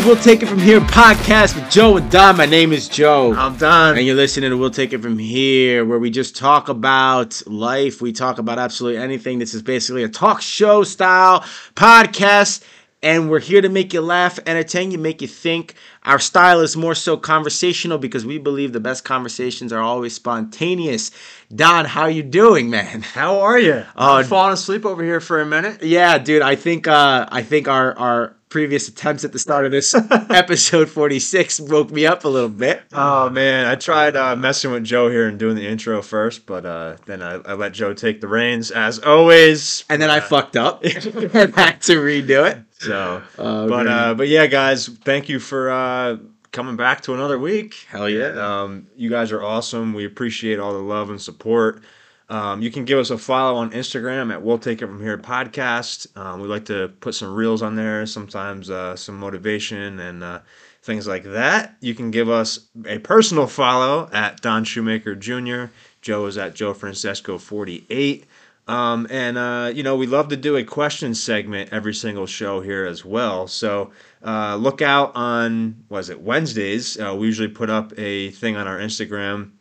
to We'll Take It From Here podcast with Joe and Don. My name is Joe. I'm Don. And you're listening to We'll Take It From Here, where we just talk about life. We talk about absolutely anything. This is basically a talk show style podcast. And we're here to make you laugh, entertain you, make you think. Our style is more so conversational because we believe the best conversations are always spontaneous. Don, how are you doing, man? How are you? Oh, I'm falling asleep over here for a minute. Yeah, dude. I think uh, I think our our previous attempts at the start of this episode 46 woke me up a little bit. Oh man, I tried uh, messing with Joe here and doing the intro first, but uh, then I, I let Joe take the reins as always. And then I fucked up and had to redo it. So, Oh, but uh, but yeah, guys, thank you for uh, coming back to another week. Hell yeah. Um, you guys are awesome. We appreciate all the love and support. Um, you can give us a follow on Instagram at We'll Take It From Here podcast. Um, we like to put some reels on there, sometimes uh, some motivation and uh, things like that. You can give us a personal follow at Don Shoemaker Jr. Joe is at Joe Francesco 48. Um, and uh, you know we love to do a question segment every single show here as well. So uh, look out on was it Wednesdays? Uh, we usually put up a thing on our Instagram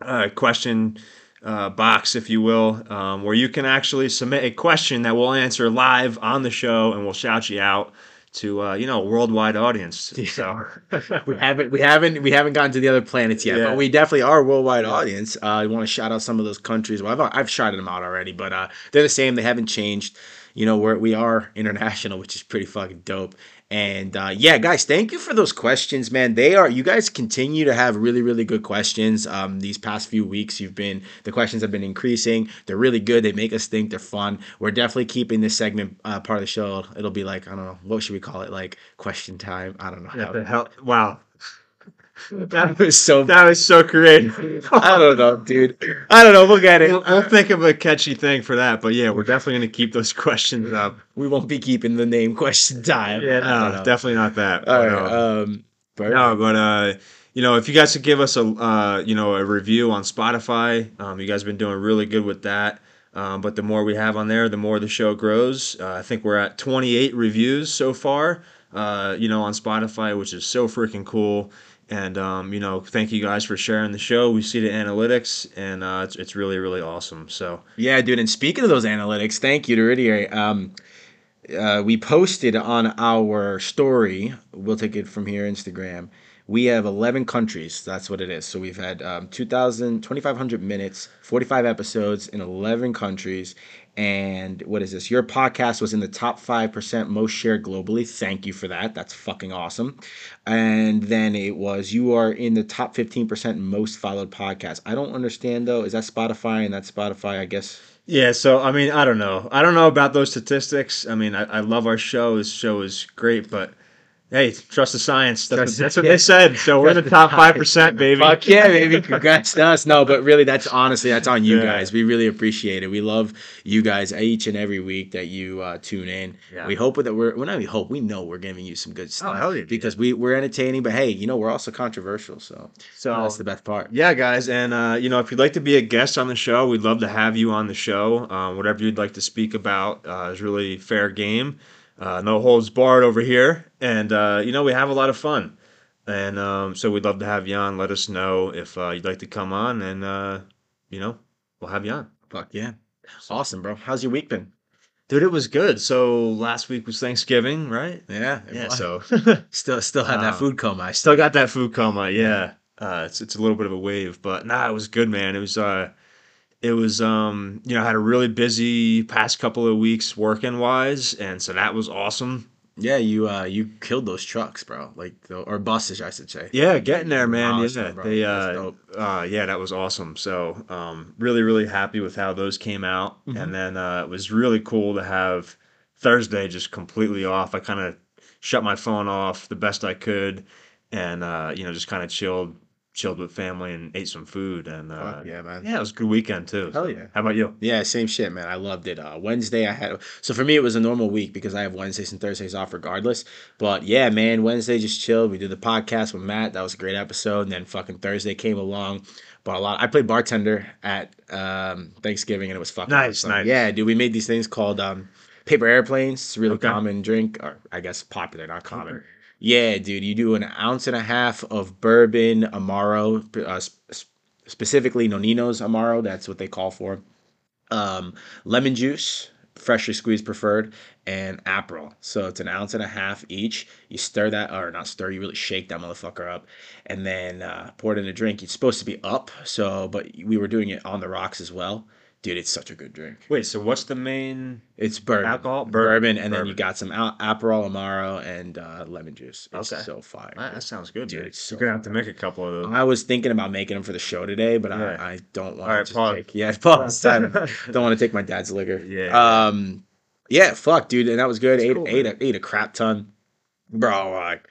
uh, question uh, box, if you will, um, where you can actually submit a question that we'll answer live on the show, and we'll shout you out to uh, you know a worldwide audience. So we haven't we haven't we haven't gotten to the other planets yet, Yeah. but we definitely are a worldwide audience. Uh, I want to shout out some of those countries. Well, I've I've shouted them out already, but uh, they're the same. They haven't changed. You know, we're we are international, which is pretty fucking dope. And uh, yeah, guys, thank you for those questions, man. They are you guys continue to have really really good questions. Um, these past few weeks, you've been the questions have been increasing. They're really good. They make us think. They're fun. We're definitely keeping this segment uh, part of the show. It'll be like I don't know what should we call it, like question time. I don't know. yeah, how- the hell, wow, that was so. that was so creative. I don't know, dude. I don't know. We'll get it. We'll, we'll think of a catchy thing for that, but yeah, we're definitely going to keep those questions up. We won't be keeping the name question time. Yeah, no, definitely not that. All But, uh, Um. perfect. No, but uh, you know, if you guys could give us a uh, you know, a review on Spotify, um, you guys have been doing really good with that. Um, but the more we have on there, the more the show grows. Uh, I think we're at 28 reviews so far. Uh, you know, on Spotify, which is so freaking cool. And um, you know, thank you guys for sharing the show. We see the analytics, and uh, it's it's really really awesome. So Yeah, dude. And speaking of those analytics, thank you to Ridier. Um, uh, we posted on our story. We'll take it from here, Instagram. We have 11 countries. That's what it is. So we've had um, 2,000, 2,500 minutes, 45 episodes in 11 countries. And what is this? Your podcast was in the top 5% most shared globally. Thank you for that. That's fucking awesome. And then it was you are in the top 15% most followed podcast. I don't understand though. Is that Spotify? And that Spotify, I guess. Yeah, so I mean, I don't know. I don't know about those statistics. I mean, I, I love our show. This show is great, but hey, trust the science. That's, Trust- what, that's what they said. So we're in the top five percent, baby. Fuck yeah, baby. Congrats to us. No, but really, that's honestly, that's on you Yeah. guys. We really appreciate it. We love you guys each and every week that you uh, tune in. Yeah. We hope that we're, well, not we hope, we know we're giving you some good stuff. hell yeah. Because we, we're entertaining, but hey, you know, we're also controversial. So, So that's the best part. yeah, guys, and uh, you know, if you'd like to be a guest on the show, we'd love to have you on the show. Um, whatever you'd like to speak about uh, is really fair game. Uh, no holds barred over here, and uh, you know, we have a lot of fun. And um, so we'd love to have you on. Let us know if uh, you'd like to come on, and uh, you know, we'll have you on. Fuck yeah. Awesome, bro. How's your week been? Dude, it was good. So last week was Thanksgiving, right? Yeah. Yeah. was. So still, still have that food coma. I still got that food coma. Yeah. Uh, it's it's a little bit of a wave, but nah, it was good, man. It was uh, it was um, you know, I had a really busy past couple of weeks working wise, and so that was awesome. Yeah, you uh you killed those trucks, bro. Like the, or buses, I should say. Yeah, getting there, man. Yeah, bro. they uh, dope. uh, yeah, that was awesome. So um, really, really happy with how those came out, Mhm. and then uh, it was really cool to have Thursday just completely off. I kind of shut my phone off the best I could, and uh, you know, just kind of chilled, chilled with family and ate some food, and uh, Fuck yeah, man. yeah, it was a good weekend too. Hell yeah. How about you? Yeah, same shit, man. I loved it. Uh, Wednesday, I had so for me it was a normal week because I have Wednesdays and Thursdays off regardless. But yeah, man, Wednesday just chilled. We did the podcast with Matt. That was a great episode. And then fucking Thursday came along. But a lot. I played bartender at um, Thanksgiving and it was fucking Nice, awesome. nice. Yeah, dude. We made these things called um, paper airplanes. It's a really Okay. common drink, or I guess popular, not common. Yeah, dude, you do an ounce and a half of bourbon amaro, uh, sp- specifically Nonino's amaro. That's what they call for. Um, lemon juice, freshly squeezed preferred, and Aperol. So it's an ounce and a half each. You stir that, or not stir, you really shake that motherfucker up, and then uh, pour it in a drink. It's supposed to be up, so but we were doing it on the rocks as well. Dude, it's such a good drink. Wait, so what's the main? It's bourbon, Alcohol? bourbon, Bourbon. and then you got some Al- Aperol Amaro and uh, lemon juice. It's Okay. so fire. Ah, that sounds good, Dude, dude. it's so You're gonna have to make a couple of those. I was thinking about making them for the show today, but Yeah. I, I don't want All right, to pause. take. Yeah, pause time. don't want to take my dad's liquor. Yeah. Um. Yeah. Fuck, dude, and that was good. That's ate cool, ate a, ate a crap ton, bro. Like,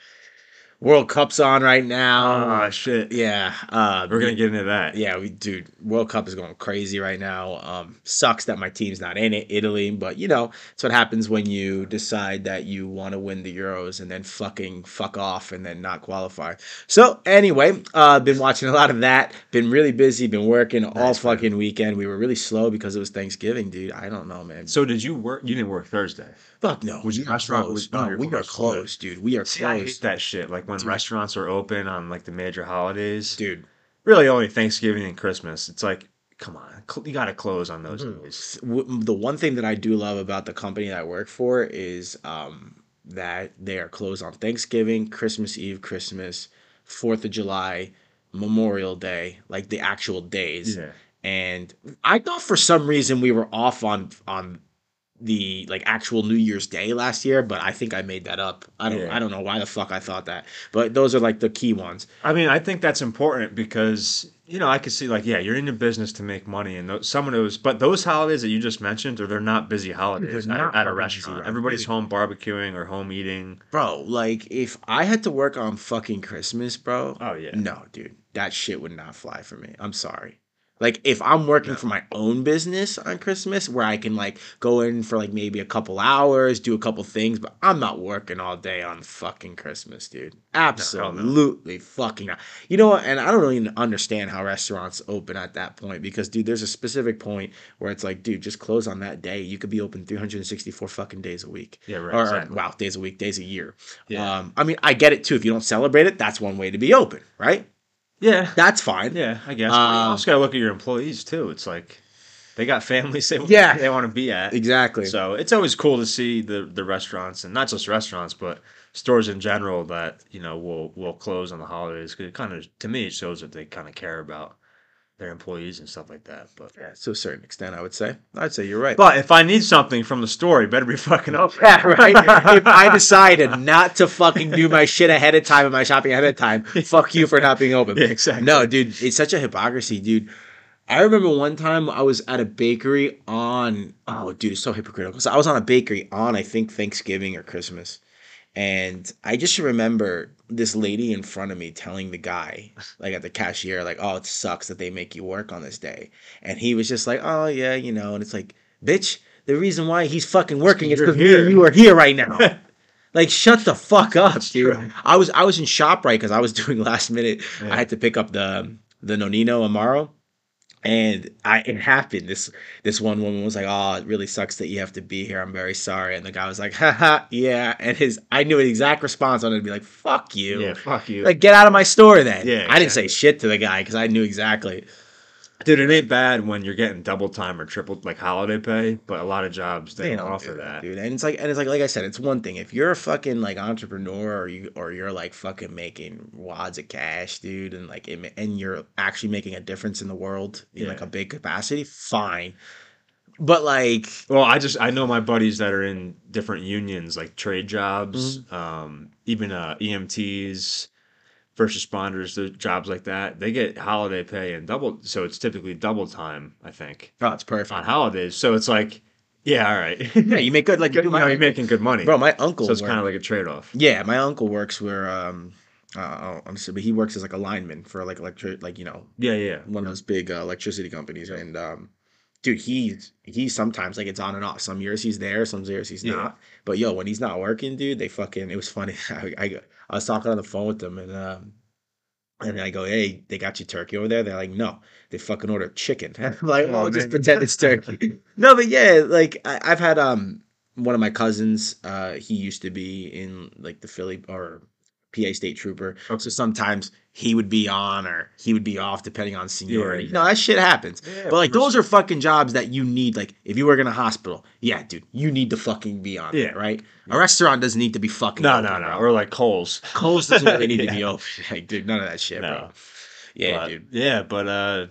World Cup's on right now. Oh shit. yeah. Uh, We're gonna get into that. yeah, we dude, World Cup is going crazy right now. Um, sucks that my team's not in it, Italy, but you know, it's what happens when you decide that you want to win the Euros and then fucking fuck off and then not qualify. So anyway, uh, been watching a lot of that. Been really busy. Been working all fucking weekend. We were really slow because it was Thanksgiving, dude. I don't know, man. So did you work? You didn't work Thursday. Fuck no. Your are restaurant- closed. was- No, we are closed. closed, dude. We are See, I hate closed, that shit. Like when restaurants are open on like the major holidays. dude. Really, only Thanksgiving and Christmas. It's like, come on, you gotta close on those Mhm. days. The one thing that I do love about the company that I work for is um, that they are closed on Thanksgiving, Christmas Eve, Christmas, Fourth of July, Memorial Day, like the actual days. Yeah. And I thought for some reason we were off on on the like actual New Year's Day last year, but I think I made that up. I don't Yeah. I don't know why the fuck I thought that. But those are like the key ones. I mean, I think that's important because you know I could see like, yeah, you're in the business to make money, and those, some of those, but those holidays that you just mentioned, or they're not busy holidays They're at, not at a restaurant. busy. Everybody's home barbecuing or home eating. Bro, like if I had to work on fucking Christmas, bro. Oh yeah. No, dude, that shit would not fly for me. I'm sorry. Like if I'm working No. for my own business on Christmas where I can like go in for like maybe a couple hours, do a couple things, but I'm not working all day on fucking Christmas, dude. Absolutely fucking not. You know what? And I don't even understand how restaurants open at that point because dude, there's a specific point where it's like, dude, just close on that day. You could be open 364 fucking days a week. Yeah, right. Or, or, exactly. wow, days a week, days a year. Yeah. Um, I mean, I get it too. If you don't celebrate it, that's one way to be open, right? Yeah. That's fine. Yeah, I guess. But you Um, also gotta look at your employees too. It's like they got families they Yeah. they want to be at. Exactly. So it's always cool to see the the restaurants and not just restaurants, but stores in general that you know will will close on the holidays because it kind of to me it shows that they kind of care about their employees and stuff like that. But yeah, to a certain extent, I would say. I'd say you're right. but if I need something from the store, it better be fucking open. yeah, right. if I decided not to fucking do my shit ahead of time and my shopping ahead of time, fuck you for not being open. Yeah, exactly. No, dude, it's such a hypocrisy, dude. I remember one time I was at a bakery on oh dude, it's so hypocritical. So I was on a bakery on I think Thanksgiving or Christmas. And I just remember this lady in front of me telling the guy, like at the cashier, like, oh, it sucks that they make you work on this day. And he was just like, oh, yeah, you know. And it's like, bitch, the reason why he's fucking working is because me and you are here right now. like, shut the fuck up, dude. I was I was in shop right because I was doing last minute. Yeah. I had to pick up the the Nonino Amaro. And I it happened. This this one woman was like, "Oh, it really sucks that you have to be here. I'm very sorry." And the guy was like, "Haha, yeah." And his I knew an exact response on it to be like, "Fuck you." Yeah, fuck you. Like get out of my store then. Yeah, I didn't say shit to the guy because I knew exactly. Dude, it ain't bad when you're getting double time or triple like holiday pay, but a lot of jobs they, They don't offer do that. dude. And it's like, and it's like, like I said, it's one thing if you're a fucking like entrepreneur or you or you're like fucking making wads of cash, dude, and like it, and you're actually making a difference in the world in like a big capacity, fine. But like, Well, I just I know my buddies that are in different unions, like trade jobs, Mm-hmm. um, even uh, EMTs, first responders, the jobs like that. They get holiday pay and double, so it's typically double time. I think oh, it's perfect on holidays. So it's like, yeah, all right, Yeah, you make good. Like you dude, know, you're making good money, bro, my uncle. so it's kind of like a trade off. Yeah, my uncle works where um uh I'm sorry, but he works as like a lineman for like electric like you know Yeah, yeah, one of those big uh, electricity companies and um dude he's he sometimes like it's on and off some years he's there some years he's Yeah. not but yo when he's not working dude they fucking it was funny I, I I was talking on the phone with them and um and I go, hey, they got you turkey over there? They're like, no, they fucking ordered chicken. I'm like, Oh, oh, just pretend it's turkey. no, but yeah, like I, I've had um one of my cousins. Uh, he used to be in like the Philly or PA State Trooper. Okay. So sometimes he would be on or he would be off depending on seniority. Yeah. No, that shit happens. Yeah, but like those are fucking jobs that you need. Like if you work in a hospital, yeah, dude, you need to fucking be on. Yeah. Yeah, right. A restaurant doesn't need to be fucking. No, open, no, no. bro. Or like Kohl's. Kohl's doesn't really need to be open. Like, dude, none of that shit, No. bro. Yeah, But- dude. Yeah, but uh,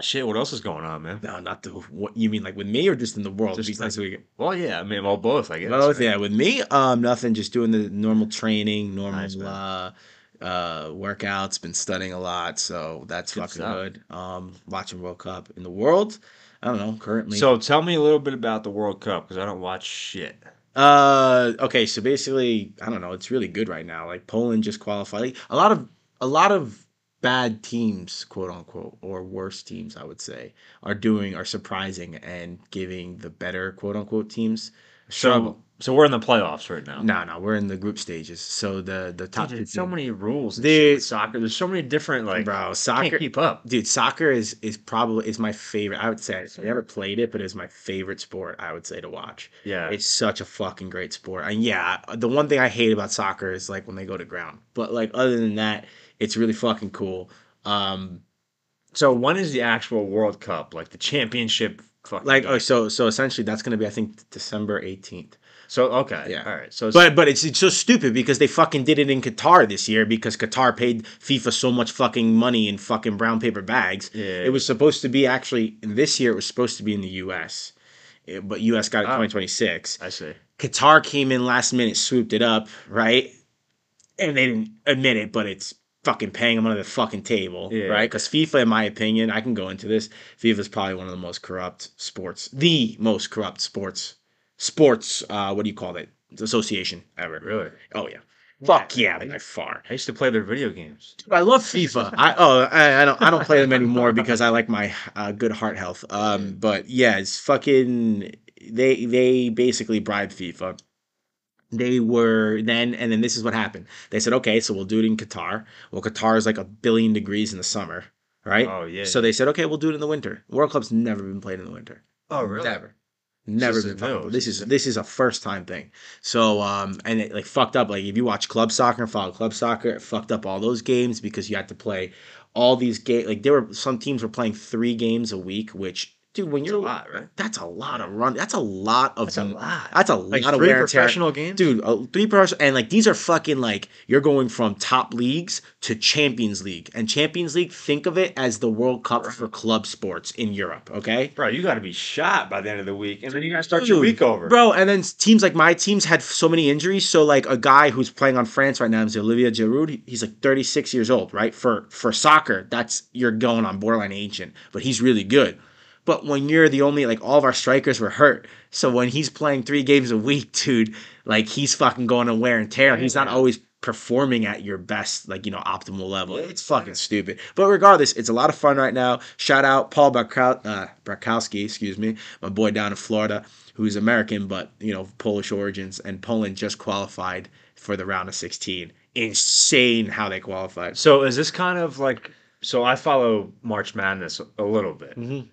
shit. What else is going on, man? No, not the what you mean like with me or just in the world. Just like- we- Well, yeah. I mean, well, both. I guess. Both, right? yeah. With me, um, nothing. Just doing the normal training, normal Nice, uh, uh, workouts. Been studying a lot, so that's Good fucking stuff. good. Um, watching World Cup in the world. I don't know. Currently, So tell me a little bit about the World Cup because I don't watch shit. uh, okay. So basically, I don't know. It's really good right now. Like Poland just qualified. Like, a lot of a lot of bad teams, quote unquote, or worse teams, I would say, are doing are surprising and giving the better quote unquote teams a struggle. So, so we're in the playoffs right now. No, no, we're in the group stages. So the the top Dude, so many rules. and Dude. soccer. There's so many different like. bro, I can't soccer, keep up. dude, soccer is is probably is my favorite. I would say I never played it, but it's my favorite sport. I would say to watch. Yeah. It's such a fucking great sport. And yeah, the one thing I hate about soccer is like when they go to ground. But like other than that, it's really fucking cool. Um, So when is the actual World Cup? Like the championship? Fucking like oh, so so essentially that's gonna be I think December eighteenth. so okay. Yeah. All right. So But but it's it's so stupid because they fucking did it in Qatar this year because Qatar paid FIFA so much fucking money in fucking brown paper bags. yeah. It was supposed to be actually this year. It was supposed to be in the U.S., but U.S. got it Oh. 2026. I see. Qatar came in last minute, swooped it up, right? And they didn't admit it, but it's fucking paying them under the fucking table, Yeah. right? Because FIFA, in my opinion, I can go into this. FIFA is probably one of the most corrupt sports, the most corrupt sports, sports. Uh, what do you call it? Association ever. Really? Oh yeah. Fuck yeah, by far. I used to play their video games. Dude, I love FIFA. I oh I, I don't I don't play them anymore because I like my uh, good heart health. Um, but yeah, it's fucking. They they basically bribe FIFA. They were then and then this is what happened. They said okay, so we'll do it in Qatar. Well, Qatar is like a billion degrees in the summer, right? Oh yeah. So they said okay, we'll do it in the winter. World Cup's never been played in the winter. oh really? Never. Never been fucking- This is this is a first time thing. So um and it like fucked up. Like if you watch club soccer and follow club soccer, it fucked up all those games because you had to play all these games. Like there were some teams were playing three games a week, which dude, when you're a lot, right? that's a lot of run. That's a lot of That's a lot. That's a Like lot of wear and tear. professional games. Dude, uh, three person and like these are fucking like you're going from top leagues to Champions League. And Champions League, think of it as the World Cup for club sports in Europe, okay? Bro, you got to be shot by the end of the week, and then you got to start your week over. Bro, and then teams like my teams had so many injuries. So like a guy who's playing on France right now is Olivier Giroud. He's like 36 years old, right? For for soccer, that's you're going on borderline ancient, but he's really good. But when you're the only like all of our strikers were hurt. So when he's playing three games a week, dude, like he's fucking going on wear and tear. He's not always performing at your best, like you know, optimal level. It's fucking stupid. But regardless, it's a lot of fun right now. Shout out Paul Brakow- uh, Brakowski, excuse me, my boy down in Florida, who's American but you know Polish origins, and Poland just qualified for the round of 16. Insane how they qualified. So is this kind of like? So I follow March Madness a little bit. Mhm.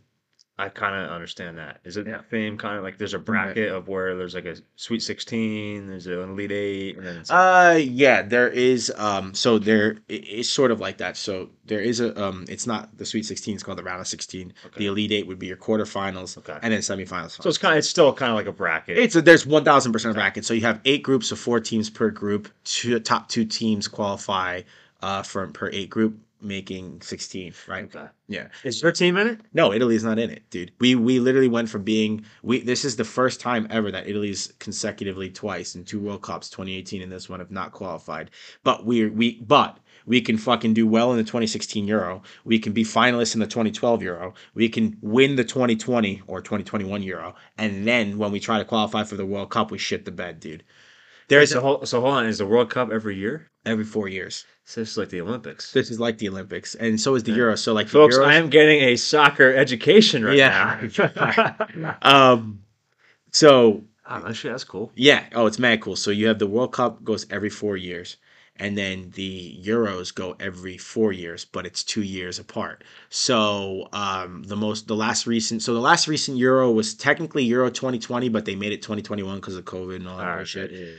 I kind of understand that. Is it Yeah. the same kind of like? There's a bracket of where there's like a Sweet Sixteen, there's an Elite Eight, and then it's- Uh, yeah, there is. Um, so there it- it's sort of like that. So there is a um, it's not the Sweet 16. It's called the round of 16. Okay. The Elite Eight would be your quarterfinals, Okay. and then semifinals. so it's kind. Of, it's still kind of like a bracket. It's a, there's one thousand percent bracket. So you have eight groups of four teams per group. Two top two teams qualify uh for per eight group, making sixteen. Right? okay. Yeah. Is your team in it? No, Italy's not in it, dude. We we literally went from being we. This is the first time ever that Italy's consecutively twice in two World Cups, 2018 and this one, have not qualified. But we we but we can fucking do well in the 2016 Euro. We can be finalists in the 2012 Euro. We can win the 2020 or 2021 Euro, and then when we try to qualify for the World Cup, we shit the bed, dude. There's so, hold, so hold on. Is the World Cup every year? every four years. So it's like the Olympics. This is like the Olympics, and so is the. Euro. So like Folks, Euros- I am getting a soccer education right Yeah. now. um. So oh, shit, that's cool. Yeah. Oh, it's mad cool. So you have the World Cup goes every four years, and then the Euros go every four years, but it's two years apart. So um, the most, the last recent, so the last recent Euro was technically Euro 2020, but they made it 2021 because of COVID and all that All other right, shit. yeah, yeah, yeah.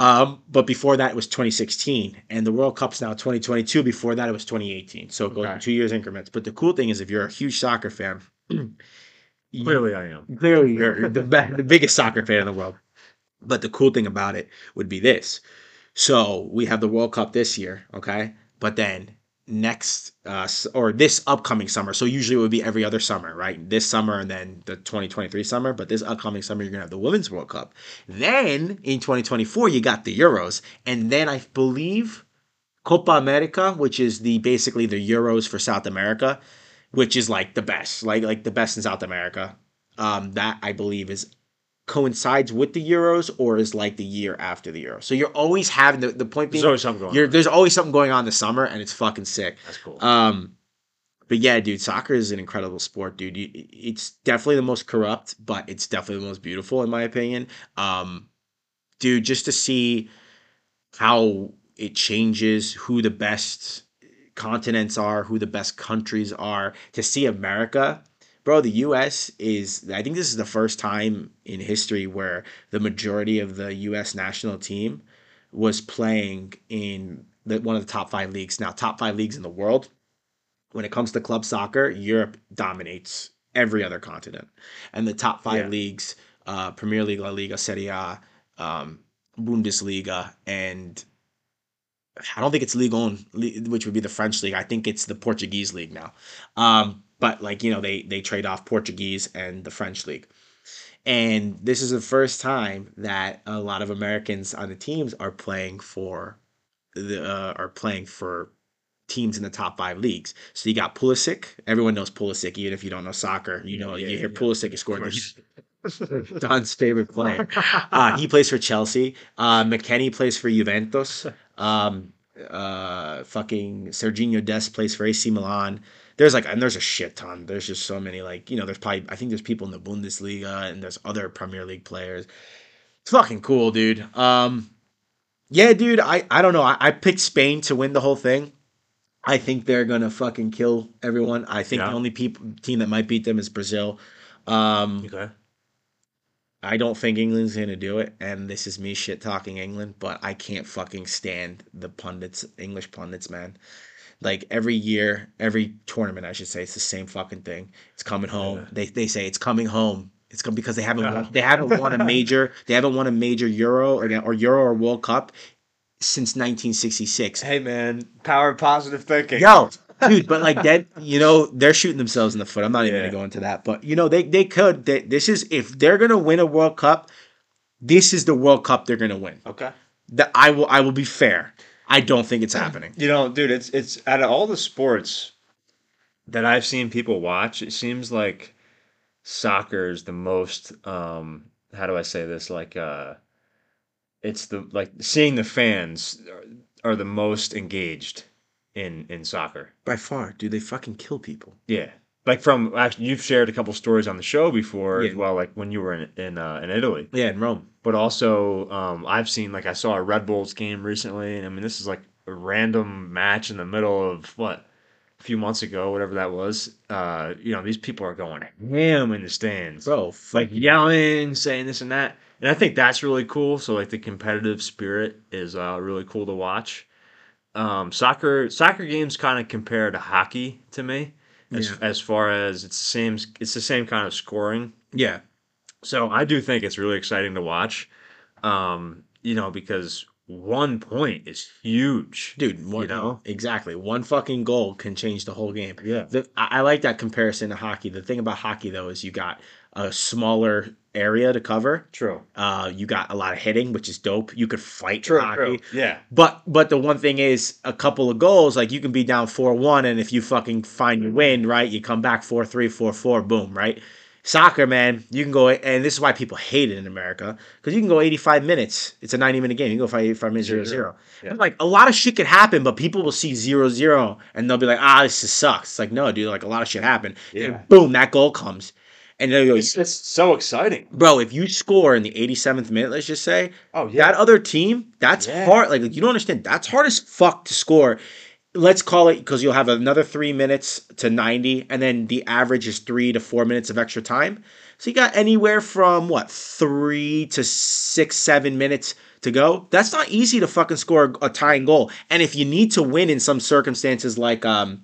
Um, but before that, it was 2016, and the World Cup's now 2022. Before that, it was 2018. So it goes Okay. two years increments. But the cool thing is, if you're a huge soccer fan, Clearly, I am. clearly you're the, the biggest soccer fan in the world. But the cool thing about it would be this. So we have the World Cup this year, okay? But then next uh or this upcoming summer. So usually it would be every other summer, right? This summer and then the 2023 summer, but this upcoming summer you're going to have the Women's World Cup. Then in 2024 you got the Euros and then I believe Copa America, which is the basically the Euros for South America, which is like the best, like like the best in South America. Um, that I believe is coincides with the Euros or is like the year after the Euros. So you're always having the, the point There's always something going on. there's always something going on this summer and it's fucking sick. That's cool. Um, but yeah, dude, soccer is an incredible sport, dude. You- It's definitely the most corrupt, but it's definitely the most beautiful, in my opinion. Um, dude, just to see how it changes, who the best continents are, who the best countries are, to see America. Bro, the US is, I think this is the first time in history where the majority of the US national team was playing in the, one of the top five leagues. Now, top five leagues in the world. When it comes to club soccer, Europe dominates every other continent. And the top five Yeah. leagues, uh, Premier League, La Liga, Serie A, um, Bundesliga, and I don't think it's Ligue 1, which would be the French league. I think it's the Portuguese league now. Um, but like you know, they they trade off Portuguese and the French league. And this is the first time that a lot of Americans on the teams are playing for the uh, are playing for teams in the top five leagues. So you got Pulisic. Everyone knows Pulisic, even if you don't know soccer. You know, Yeah, you hear yeah. Pulisic is scoring. Course. Don's favorite player. Uh, he plays for Chelsea. Uh, McKennie plays for Juventus. Um, uh, fucking Sergiño Dest plays for AC Milan. There's like, and there's a shit ton. There's just so many. Like, you know, there's probably, I think there's people in the Bundesliga and there's other Premier League players. It's fucking cool, dude. Um, yeah, dude. I, I don't know. I, I picked Spain to win the whole thing. I think they're gonna fucking kill everyone. I think Yeah. the only people team that might beat them is Brazil. Um, okay. I don't think England's gonna do it, and this is me shit talking England, but I can't fucking stand the pundits, English pundits, man. Like every year, every tournament, I should say, it's the same fucking thing. It's coming home. Yeah. They they say it's coming home. It's come because they haven't Yeah. won, they haven't won a major they haven't won a major Euro or or Euro or World Cup since 1966. Hey man, power of positive thinking. Yo, dude, but like that, you know, they're shooting themselves in the foot. I'm not even Yeah. gonna go into that, but you know, they they could. They, this is if they're gonna win a World Cup, this is the World Cup they're gonna win. Okay. That I will I will be fair. I don't think it's happening. You know, dude, it's it's out of all the sports that I've seen people watch, it seems like soccer is the most um how do I say this? Like uh it's the like seeing the fans are, are the most engaged in in soccer. By far, dude, they fucking kill people. Yeah. Like from actually you've shared a couple stories on the show before as well, like when you were in in uh, in Italy. Yeah, in Rome. but also um, I've seen like I saw a Red Bulls game recently, and I mean this is like a random match in the middle of what a few months ago, whatever that was. Uh, you know, these people are going ham in the stands, Bro, like yelling, saying this and that, and I think that's really cool. So like the competitive spirit is uh, really cool to watch. Um, soccer soccer games kind of compare to hockey to me. As, Yeah. as far as it's the same, it's the same kind of scoring. yeah. So I do think it's really exciting to watch. Um, you know, because one point is huge. Dude, one, You know? exactly. One fucking goal can change the whole game. Yeah. The, I, I like that comparison to hockey. The thing about hockey though is you got a smaller area to cover. True. Uh, you got a lot of hitting, which is dope. You could fight in hockey. Yeah. But but the one thing is a couple of goals, like you can be down four one, and if you fucking find your win, right, you come back four three, four four, boom, right. Soccer, man, you can go, and this is why people hate it in America because you can go 85 minutes. It's a 90 minute game. You can go five 85 minutes, zero, Zero. Yeah. Like a lot of shit could happen, but people will see zero, zero, and they'll be like, ah, this just sucks. It's like, no, dude, like a lot of shit happened. Yeah. And boom, that goal comes. And It's, it's so exciting. bro, if you score in the 87th minute, let's just say, Oh that other team, that's Yeah. hard. Like you don't understand. That's hard as fuck to score. let's call it because you'll have another three minutes to 90 and then the average is three to four minutes of extra time so you got anywhere from what three to six seven minutes to go that's not easy to fucking score a tying goal and if you need to win in some circumstances like um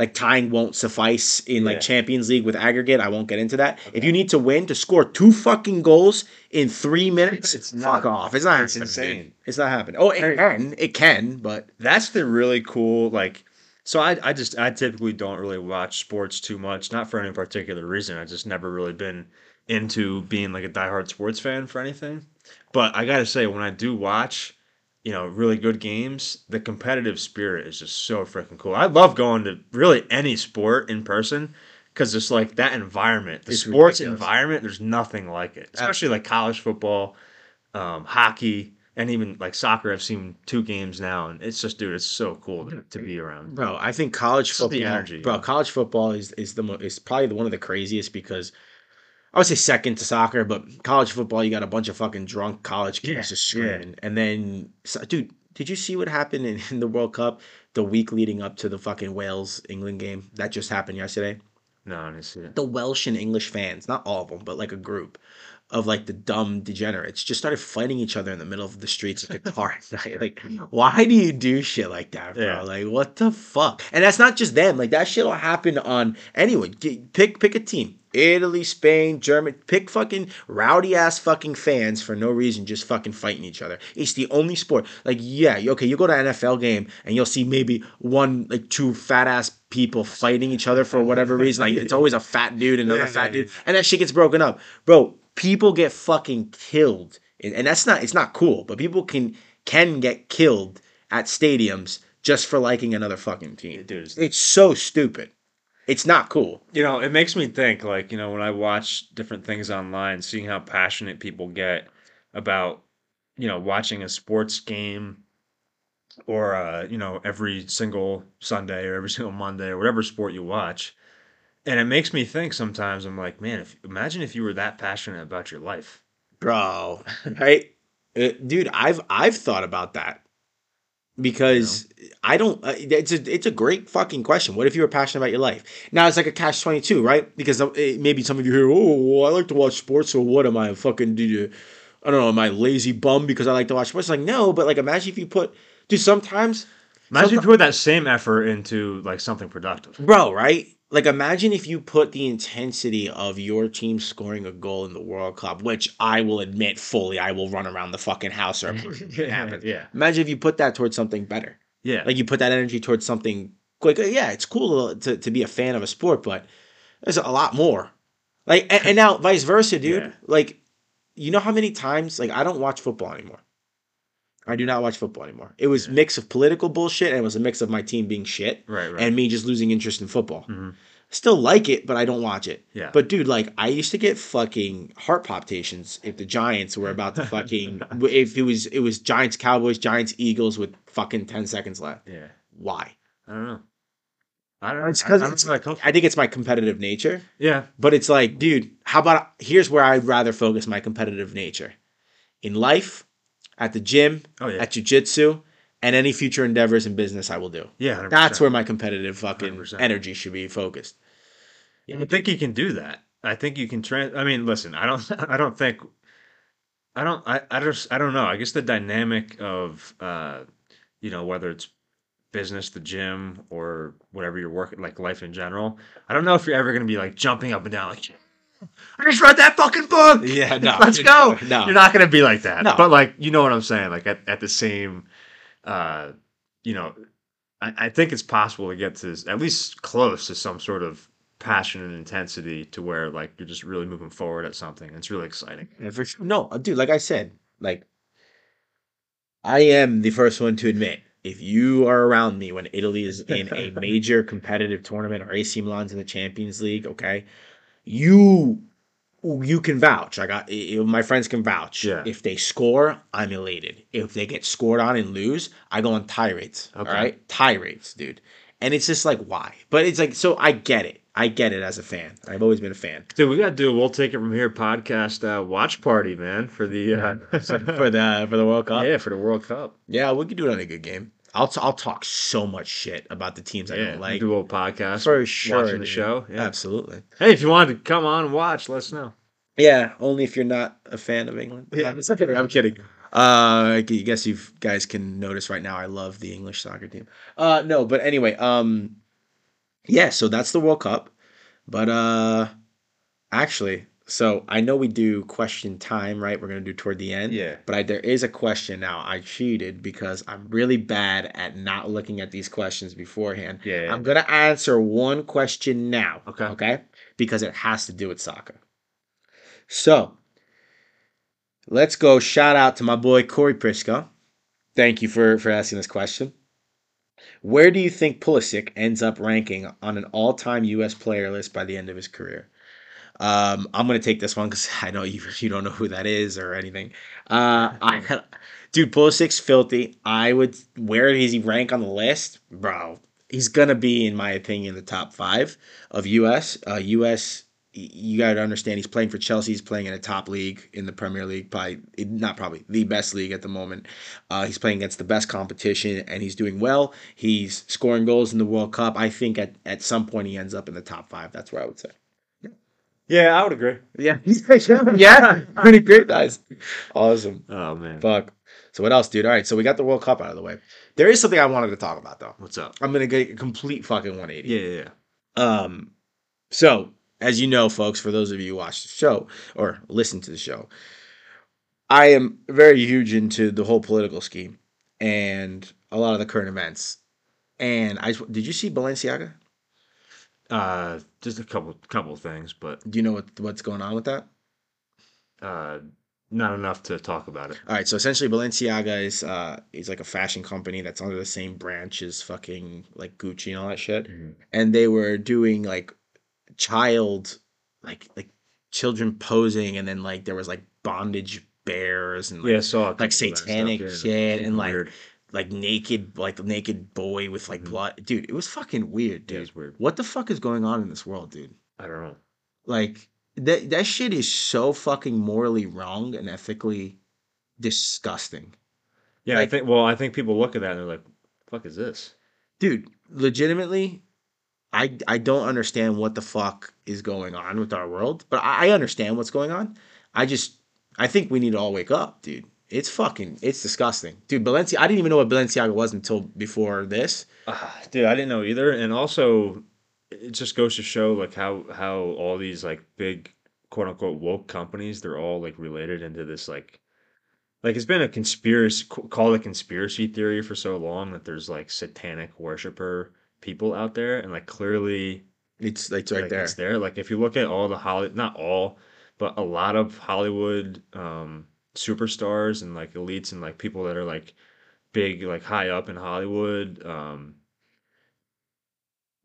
like tying won't suffice in like Yeah. champions league with aggregate. I won't get into that. If you need to win to score two fucking goals in three minutes It's fuck not- off. It's not it's happening, insane. it's not happening. Oh it can. It can but that's the really cool like so I, I just i typically don't really watch sports too much not for any particular reason. I just never really been into being like a diehard sports fan for anything. But i gotta say when i do watch you know really good games the competitive spirit is just so freaking cool i love going to really any sport in person because it's like that environment the It's sports ridiculous. environment there's nothing like it especially like college football um, hockey and even like soccer i've seen two games now and it's just dude it's so cool to, to be around Bro, I think college football, energy, bro, yeah. college football is is the mo- is probably the, one of the craziest because I would say second to soccer, but college football you got a bunch of fucking drunk college kids Yeah, just yeah. screaming, and then so, dude, did you see what happened in, in the World Cup the week leading up to the fucking Wales England game that just happened yesterday? no i didn't see it The Welsh and English fans, not all of them, but like a group of like the dumb degenerates just started fighting each other in the middle of the streets of Qatar. like, why do you do shit like that, bro? Yeah. Like, what the fuck? And that's not just them. Like, that shit will happen on anyone. Pick pick a team. Italy, Spain, Germany. Pick fucking rowdy ass fucking fans for no reason, just fucking fighting each other. It's the only sport. Like, yeah, okay, you go to an NFL game and you'll see maybe one, like two fat ass people fighting each other for whatever reason. Like, it's always a fat dude and another Yeah, fat dude, and that shit gets broken up, bro. People get fucking killed, and, and that's not. It's not cool, but people can can get killed at stadiums just for liking another fucking team. dude it's- It's so stupid. It's not cool. you know it makes me think like you know when i watch different things online seeing how passionate people get about you know watching a sports game or uh you know every single sunday or every single monday or whatever sport you watch and it makes me think sometimes i'm like man if imagine if you were that passionate about your life. Bro right? Uh, dude i've i've thought about that. Because i don't uh, it's a it's a great fucking question. What if you were passionate about your life? Now it's like a catch 22 right? Because uh, maybe some of you hear oh i like to watch sports so what? Am i fucking do you i don't know am i lazy bum because i like to watch sports? Like no but like imagine if you put dude sometimes imagine if you put that same effort into like something productive. Bro, right? Like imagine if you put the intensity of your team scoring a goal in the World Cup, which I will admit fully, I will run around the fucking house or it happens. yeah Imagine if you put that towards something better. yeah Like you put that energy towards something like uh, yeah, it's cool to, to be a fan of a sport, but there's a lot more. Like and, and now vice versa, dude. Yeah. Like you know how many times like I don't watch football anymore. I do not watch football anymore. It was Yeah. mix of political bullshit and it was a mix of my team being shit right right and me just losing interest in football. Mhm. Still like it, but I don't watch it. yeah But dude, like I used to get fucking heart palpitations if the Giants were about to fucking if it was it was Giants Cowboys Giants Eagles with fucking ten seconds left. yeah Why? i don't know I don't know. It's 'cause I, I it's- know that culture. I think it's my competitive nature, yeah, but it's like, dude, how about here's where I'd rather focus my competitive nature in life, at the gym, oh yeah, at jujitsu, and any future endeavors in business I will do. yeah. 100%. That's where my competitive fucking 100%. energy should be focused. I think you can do that. I think you can trans. I mean, listen, I don't. I don't think. I don't. I. I just. I don't know. I guess the dynamic of, uh, you know, whether it's business, the gym, or whatever you're working, like life in general. I don't know if you're ever going to be like jumping up and down, like, I just read that fucking book. Yeah, no. let's go. No. You're not going to be like that. No. But like, you know what I'm saying? Like at, at the same, uh, you know, I, I think it's possible to get to at least close to some sort of passion and intensity to where like you're just really moving forward at something. It's really exciting. Yeah, for sure. No, uh, dude, like I said, like I am the first one to admit if you are around me when Italy is in a major competitive tournament or AC Milan's in the Champions League, okay, you you can vouch. I got my friends can vouch. Yeah. If they score, I'm elated. If they get scored on and lose, I go on tirades. Okay. All right, tirades, dude. And it's just like why? But it's like so I get it. I get it as a fan. I've always been a fan. Dude, we gotta do a We'll Take It From Here podcast uh, watch party, man, for the uh, for the for the World Cup. yeah, for the World Cup. Yeah, we could do it on a good game. I'll t- I'll talk so much shit about the teams I Yeah, don't like like. do a podcast For sure, watching the dude. show. Yeah. Absolutely. Hey, if you wanted to come on and watch, let us know. Yeah, only if you're not a fan of England. Yeah. I'm kidding. I'm kidding. Uh, I guess you guys can notice right now I love the English soccer team. Uh, no, but anyway, um, yeah. So that's the World Cup, but uh, actually, so I know we do question time, right? We're gonna do toward the end. Yeah. But I, there is a question now. I cheated because I'm really bad at not looking at these questions beforehand. Yeah. yeah. I'm gonna answer one question now. Okay. Okay. Because it has to do with soccer. So let's go. Shout out to my boy Corey Prisco. Thank you for for asking this question. Where do you think Pulisic ends up ranking on an all-time U.S. player list by the end of his career? Um, I'm gonna take this one because I know you you don't know who that is or anything. Uh, I, dude, Pulisic's filthy. I would. Where does he rank on the list, bro? He's gonna be, in my opinion, the top five of U.S. Uh, U.S. You got to understand, he's playing for Chelsea. He's playing in a top league in the Premier League, probably not probably the best league at the moment. Uh, he's playing against the best competition, and he's doing well. He's scoring goals in the World Cup. I think at, at some point he ends up in the top five. That's where I would say. Yeah, I would agree. Yeah, yeah, pretty great, guys. Awesome. Oh man. Fuck. So what else, dude? All right, so we got the World Cup out of the way. There is something I wanted to talk about though. What's up? I'm gonna get a complete fucking 180. Yeah, yeah, yeah. Um, so as you know, folks, for those of you who watch the show or listen to the show, I am very huge into the whole political scheme and a lot of the current events. And I just- did you see Balenciaga? Uh, just a couple couple things, but Do you know what what's going on with that? uh, not enough to talk about it. All right, so essentially, Balenciaga is uh is like a fashion company that's under the same branch as fucking like Gucci and all that shit, and they were doing like child, like like children posing, and then like there was like bondage bears and like, Yeah, I saw like satanic shit and like Weird. Like naked like naked boy with like Mhm. blood, dude. It was fucking weird, Yeah, dude. it's weird. What the fuck is going on in this world, dude? I don't know. Like that that shit is so fucking morally wrong and ethically disgusting. Yeah, I think. Well, I think people look at that and they're like, "Fuck is this?" dude legitimately i i don't understand what the fuck is going on with our world but i, I understand what's going on i just i think we need to all wake up dude it's fucking it's disgusting. Dude balenciaga i didn't even know what balenciaga was until before this. Ah, dude, I didn't know either. And also, it just goes to show like how how all these like big quote unquote woke companies they're all like related into this like like it's been a conspiracy call it a conspiracy theory for so long that there's like satanic worshiper people out there. And like clearly it's it's right like, there. it's there. Like if you look at all the holly not all but a lot of hollywood um superstars and like elites and like people that are like big like high up in hollywood um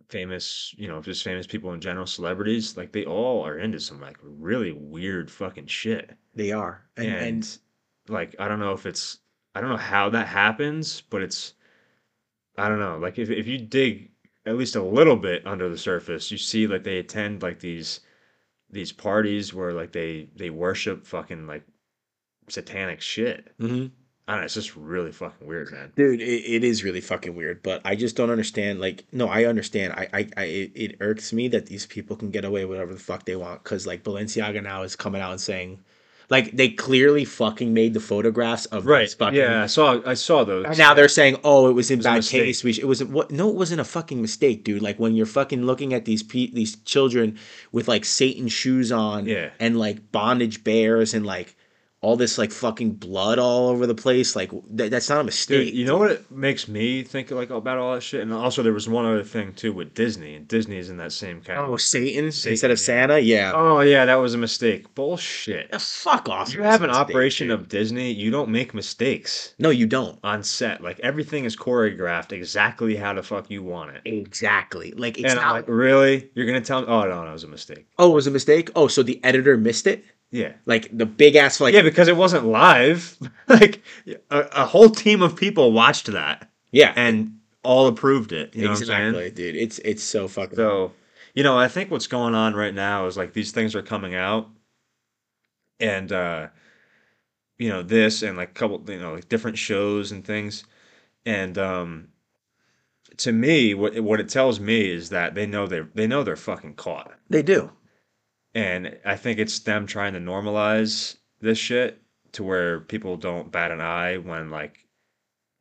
famous you know just famous people in general celebrities like they all are into some like really weird fucking shit. They are. And, and, and like i don't know if it's i don't know how that happens but it's i don't know. Like if, if you dig at least a little bit under the surface you see like they attend like these these parties where like they they worship fucking like satanic shit Mm-hmm. i don't know it's just really fucking weird man dude it, it is really fucking weird but i just don't understand like no i understand i i, I it, it irks me that these people can get away with whatever the fuck they want because like balenciaga now is coming out and saying like they clearly fucking made the photographs of right fucking yeah i saw i saw those and now they're saying, "Oh, it was in was a bad case." We sh- it was what? No, it wasn't a fucking mistake, dude. Like when you're fucking looking at these pe- these children with like Satan shoes on, Yeah. and like bondage bears and like all this like fucking blood all over the place. Like th- that's not a mistake. Dude, you know what it makes me think like about all that shit? And also there was one other thing too with Disney. And Disney is in that same category. Oh, Satan, Satan, instead of yeah. Santa. Yeah. Oh yeah, that was a mistake. Bullshit. Yeah, fuck off. You have an mistake, operation dude. of Disney, you don't make mistakes No, you don't. on set. Like everything is choreographed exactly how the fuck you want it. Exactly. Like it's and not. I'm like, really? You're gonna tell me? Oh no, that was a mistake. oh, it was a mistake. Oh, so the editor missed it. Yeah. Like the big ass. Like yeah, because it wasn't live. like a, a whole team of people watched that yeah. and all approved it. You know what I'm saying? exactly, dude. It's it's so fucking. So, you know, I think what's going on right now is like these things are coming out, and uh, you know, this and like a couple, you know, like different shows and things, and um, to me, what what it tells me is that they know they they know they're fucking caught, They do. And I think it's them trying to normalize this shit to where people don't bat an eye when like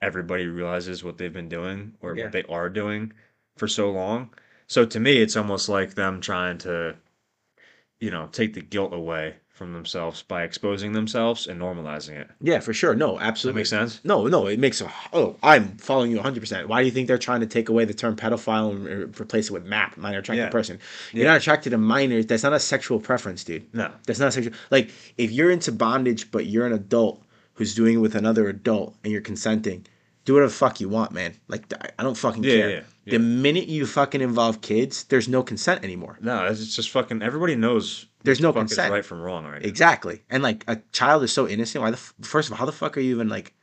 everybody realizes what they've been doing or Yeah. what they are doing for so long. So to me, it's almost like them trying to, you know, take the guilt away from themselves by exposing themselves and normalizing it. Yeah, for sure. No, Does that absolutely. make sense? No, no, it makes a. Oh, I'm following you 100%. Why do you think they're trying to take away the term pedophile and replace it with MAP, minor attracted Yeah. person? You're Yeah. not attracted to minors. That's not a sexual preference, dude. No. That's not sexual. Like, if you're into bondage, but you're an adult who's doing it with another adult and you're consenting, do whatever the fuck you want, man. Like, I- don't fucking Yeah, care. yeah, yeah. The minute you fucking involve kids, there's no consent anymore. No, it's just fucking. Everybody knows. There's no the consent. right from wrong right. Exactly. And like a child is so innocent. Why the f- first of all, how the fuck are you even like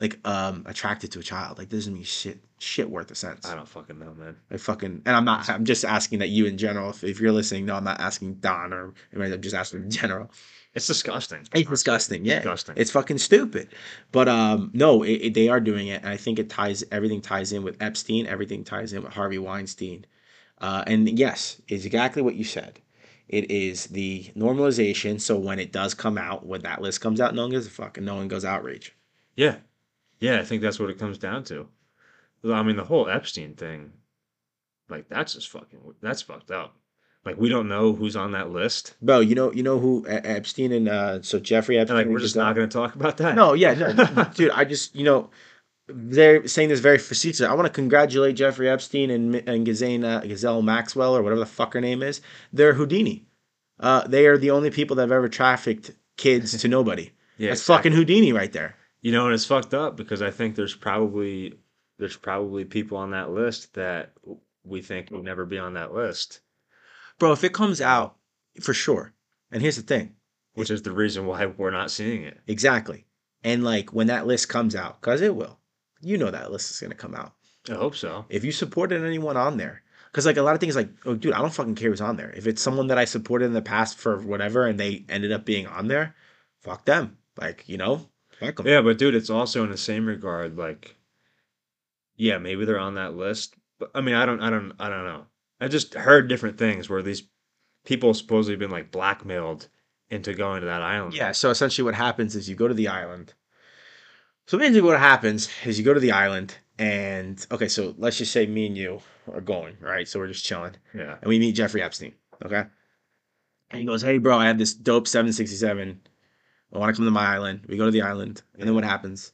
like um attracted to a child? Like doesn't mean shit shit worth a sense. I don't fucking know, man. I fucking and I'm not I'm just asking that you in general. If, if you're listening, no, I'm not asking Don or I'm just asking in general. It's disgusting. It's honestly. disgusting. Yeah, Disgusting. it's fucking stupid. But um, no, it, it- they are doing it, and I think it ties everything ties in with Epstein. Everything ties in with Harvey Weinstein. Uh, and yes, it's exactly what you said. It is the normalization. So when it does come out, when that list comes out, no one gives a fuck, and no one goes outrage. Yeah. Yeah, I think that's what it comes down to. I mean, the whole Epstein thing, like, that's just fucking, that's fucked up. Like, we don't know who's on that list. Bro, you know, you know who Epstein and uh, so Jeffrey And, Epstein. like, we're just not going to talk about that. No, yeah, no, dude. I just you know they're saying this very facetious. I want to congratulate Jeffrey Epstein and and Ghislaine, uh, Gazelle Maxwell or whatever the fuck her name is. They're Houdini. Uh, they are the only people that have ever trafficked kids to nobody. yeah, That's exactly. fucking Houdini right there. You know, and it's fucked up because I think there's probably, there's probably people on that list that we think would never be on that list, Bro, if it comes out, for sure. And here's the thing. which is the reason why we're not seeing it. Exactly. And like when that list comes out, because it will, you know that list is gonna come out. I hope so. if you supported anyone on there because like a lot of things like oh dude i don't fucking care who's on there if it's someone that i supported in the past for whatever and they ended up being on there fuck them like you know fuck 'em. Yeah, but dude, it's also in the same regard, like, yeah, maybe they're on that list, but I mean, I don't, I don't, I don't know. I just heard different things where these people supposedly been like blackmailed into going to that island. yeah so essentially what happens is you go to the island so basically what happens is you go to the island and okay so let's just say me and you are going right so we're just chilling yeah, and we meet Jeffrey Epstein. Okay. And he goes, Hey, bro, I have this dope 767. I want to come to my island. We go to the island. And then what happens?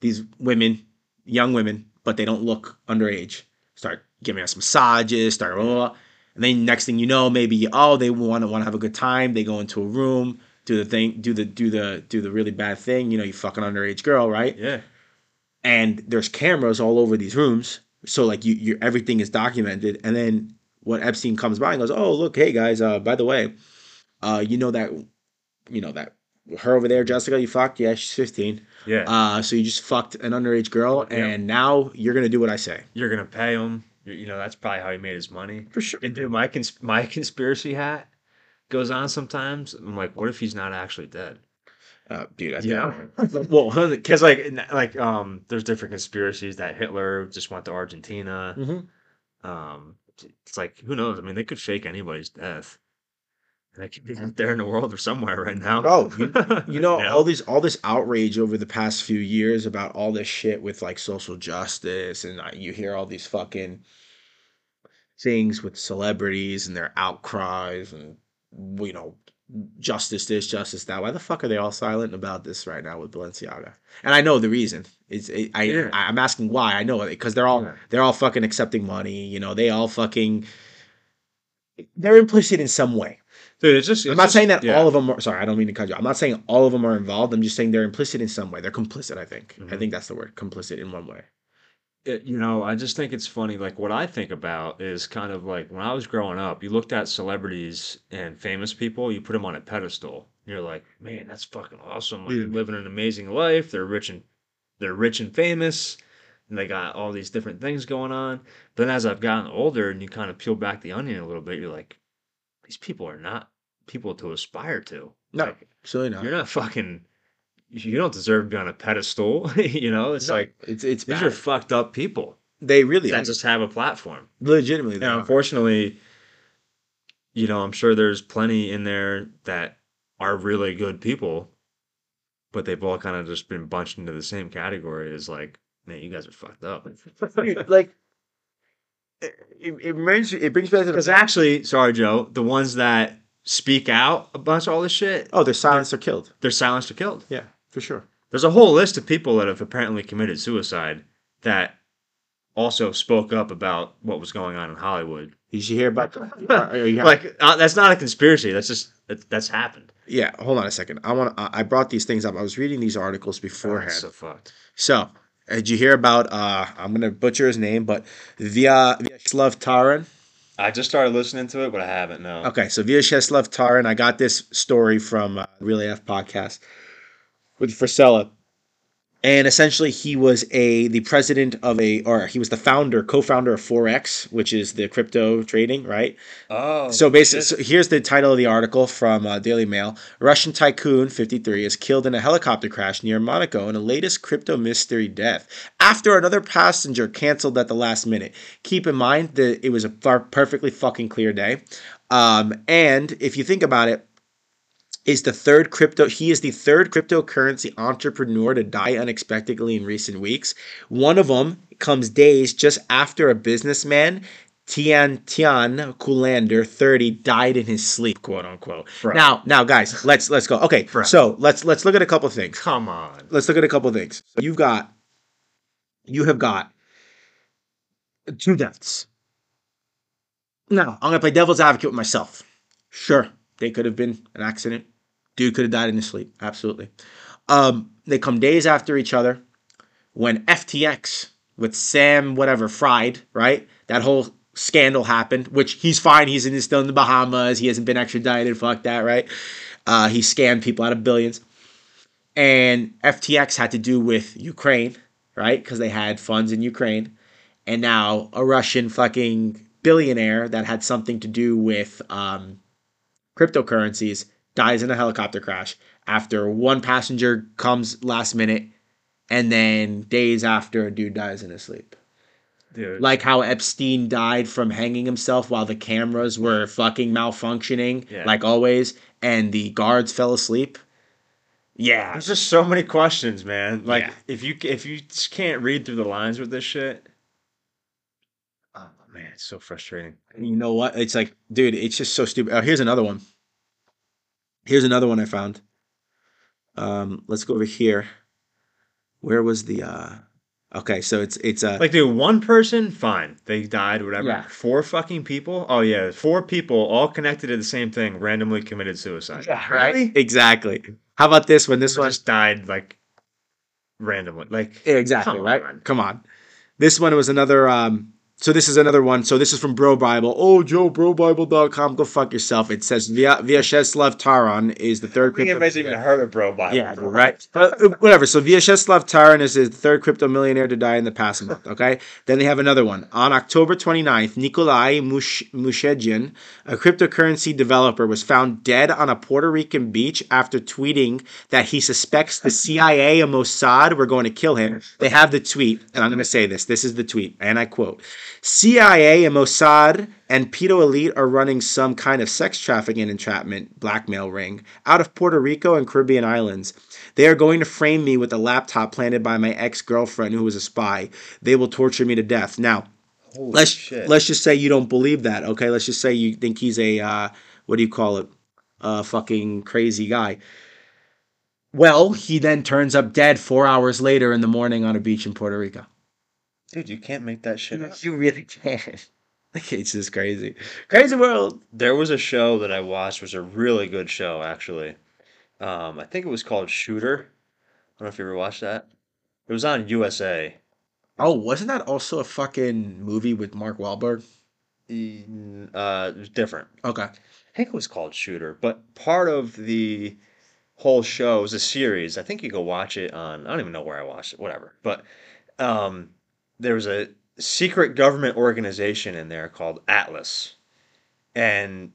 These women, young women, but they don't look underage, start giving us massages, start, blah, blah, blah. and then next thing you know, maybe, oh, they want to want to have a good time. They go into a room, do the thing, do the, do the, do the really bad thing. You know, you fuck an underage girl, right? yeah, and there's cameras all over these rooms so like you you everything is documented and then when epstein comes by and goes oh look hey guys uh by the way uh you know that you know that her over there jessica you fucked yeah she's 15 yeah. uh so you just fucked an underage girl Yeah. and now you're gonna do what i say You're gonna pay him. You you know, that's probably how he made his money. for sure And dude, my cons- my conspiracy hat goes on sometimes. I'm like, what if he's not actually dead? uh dude I Yeah. well Because like like um, there's different conspiracies that Hitler just went to Argentina. Mhm. Um, it's like who knows? I mean, they could fake anybody's death. They could be out there in the world or somewhere right now. Oh, you know Yeah. all these all this outrage over the past few years about all this shit with like social justice and uh, you hear all these fucking things with celebrities and their outcries and you know justice this justice that why the fuck are they all silent about this right now with Balenciaga and I know the reason it's it, I, Yeah. I I'm asking why I know it because they're all Yeah. they're all fucking accepting money you know they all fucking they're implicit in some way Dude, it's just. I'm not just- saying that yeah. all of them are. Sorry, I don't mean to cut you. I'm not saying all of them are involved. I'm just saying they're implicit in some way. They're complicit. I think. I Mhm. think that's the word. Complicit in one way. It, you know, I just think it's funny. Like what I think about is kind of like when I was growing up, you looked at celebrities and famous people, you put them on a pedestal. You're like, man, that's fucking awesome. Like Yeah. they're living an amazing life. They're rich and they're rich and famous, and they got all these different things going on. But then as I've gotten older, and you kind of peel back the onion a little bit, you're like, these people are not people to aspire to. No, Like, absolutely not. you're not fucking you don't deserve to be on a pedestal. you know, it's No, like it's it's these bad. are fucked up people they really that are. just have a platform. legitimately. are. unfortunately, you know, I'm sure there's plenty in there that are really good people, but they've all kind of just been bunched into the same category as like, man, you guys are fucked up. Like it, it, brings it brings back to Because actually, sorry, Joe, the ones that speak out about all this shit, oh, they're silenced or killed. they're silenced or killed. Yeah, for sure. There's a whole list of people that have apparently committed suicide that also spoke up about what was going on in Hollywood. Did you hear about? are Like uh, that's not a conspiracy. That's just that, that's happened. yeah, hold on a second. I want. I I brought these things up. I was reading these articles beforehand. So fucked. So, uh, did you hear about? uh I'm gonna butcher his name, but Via Vyacheslav Taran. I just started listening to it, but I haven't. No. Okay, so Vyacheslav Taran. I got this story from uh, Real AF podcast with Frisella. And essentially, he was a the president of a, or he was the founder, co-founder of Forex, which is the crypto trading, right? Oh. So basically, so here's the title of the article from uh, Daily Mail: Russian tycoon 53 is killed in a helicopter crash near Monaco in a latest crypto mystery death after another passenger canceled at the last minute. Keep in mind that it was a far, perfectly fucking clear day, um, and if you think about it. Is the third crypto? He is the third cryptocurrency entrepreneur to die unexpectedly in recent weeks. One of them comes days just after a businessman Tian Tian Kulander, 30, died in his sleep, quote unquote. Bro. Now, now, guys, let's let's go. Okay, Bro. so let's let's look at a couple things. Come on. Let's look at a couple things. You've got, you have got two deaths. Now, I'm gonna play devil's advocate with myself. Sure, they could have been an accident. Dude could have died in his sleep. Absolutely. Um, they come days after each other. When FTX with Sam whatever fried, right? That whole scandal happened, which he's fine. He's in still in the Bahamas. He hasn't been extradited. Fuck that, right? Uh, he scammed people out of billions. And FTX had to do with Ukraine, right? Because they had funds in Ukraine. And now a Russian fucking billionaire that had something to do with um, cryptocurrencies dies in a helicopter crash after one passenger comes last minute and then days after a dude dies in his sleep. Dude. Like how Epstein died from hanging himself while the cameras were fucking malfunctioning, Yeah. like always, and the guards fell asleep. Yeah. There's just so many questions, man. Like Yeah. if you if you just can't read through the lines with this shit, oh man, it's so frustrating. You know what? It's like, dude, it's just so stupid. Oh, here's another one. Here's another one I found. Um, let's go over here. Where was the uh okay, so it's it's uh Like, dude, one person, fine, they died, whatever. Yeah. Four fucking people, oh yeah, four people all connected to the same thing, randomly committed suicide. Yeah. Really? Exactly. How about this one? This one just died like randomly. Like, exactly, Come right? on. Come on. This one was another um so this is another one. So this is from Bro Bible. Oh, Joe, brobible.com. Go fuck yourself. It says Via Vyacheslav Taran is the third I think anybody's even heard of Bro Bible. Yeah, right. But uh, whatever. So Vyacheslav Taran is the third crypto millionaire to die in the past month. Okay. then they have another one. On October 29th, Nikolai Mush- Mushegian, a cryptocurrency developer, was found dead on a Puerto Rican beach after tweeting that he suspects the CIA and Mossad were going to kill him. They have the tweet, and I'm going to say this. This is the tweet, and I quote CIA and Mossad and Pedo Elite are running some kind of sex trafficking entrapment blackmail ring out of Puerto Rico and Caribbean islands. They are going to frame me with a laptop planted by my ex girlfriend who was a spy. They will torture me to death. Now, Holy let's shit. let's just say you don't believe that. Okay, let's just say you think he's a uh, what do you call it? A fucking crazy guy. Well, he then turns up dead four hours later in the morning on a beach in Puerto Rico. Dude, you can't make that shit up. You really can't. Like It's just crazy, crazy world. There was a show that I watched, was a really good show actually. Um, I think it was called Shooter. I don't know if you ever watched that. It was on USA. Oh, wasn't that also a fucking movie with Mark Wahlberg? Uh, it was different. Okay. I think it was called Shooter, but part of the whole show was a series. I think you go watch it on. I don't even know where I watched it. Whatever. But um, there was a secret government organization in there called Atlas, and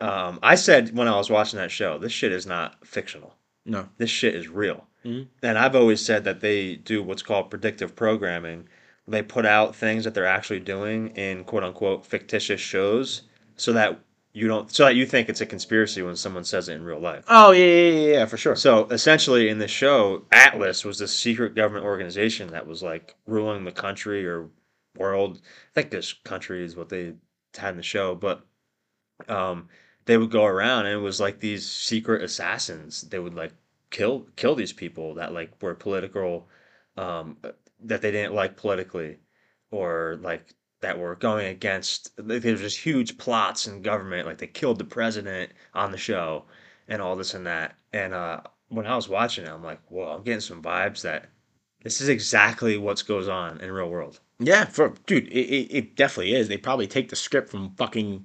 um, I said when I was watching that show, this shit is not fictional. No. This shit is real. Mhm. And I've always said that they do what's called predictive programming. They put out things that they're actually doing in quote unquote fictitious shows so that you don't so that you think it's a conspiracy when someone says it in real life. Oh yeah, yeah, yeah, yeah, for sure. So essentially, in this show, Atlas was this secret government organization that was like ruling the country or world. I think this country is what they had in the show, but um, they would go around and it was like these secret assassins. They would like kill kill these people that like were political, um, that they didn't like politically, or like that were going against. Like, there was just huge plots in government. Like they killed the president on the show and all this and that. And uh, when I was watching it, I'm like, whoa, I'm getting some vibes that this is exactly what goes on in real world. Yeah, for dude, it, it, it definitely is. They probably take the script from fucking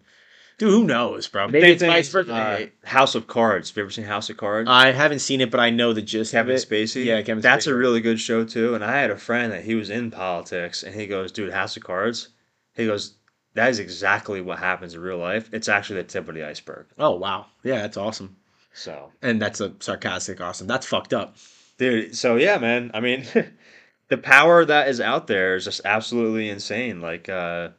dude. Who knows, bro? Maybe Same it's vice versa. uh, House of Cards. Have you ever seen House of Cards? I haven't seen it, but I know the gist Kevin of it. Spacey. Yeah, Kevin. That's Spacey. a really good show too. And I had a friend that he was in politics, and he goes, "Dude, House of Cards." He goes, "That is exactly what happens in real life. It's actually the tip of the iceberg." Oh wow, yeah, that's awesome. So, And that's a sarcastic awesome. That's fucked up. dude. So yeah, man. I mean, the power that is out there is just absolutely insane. Like, uh,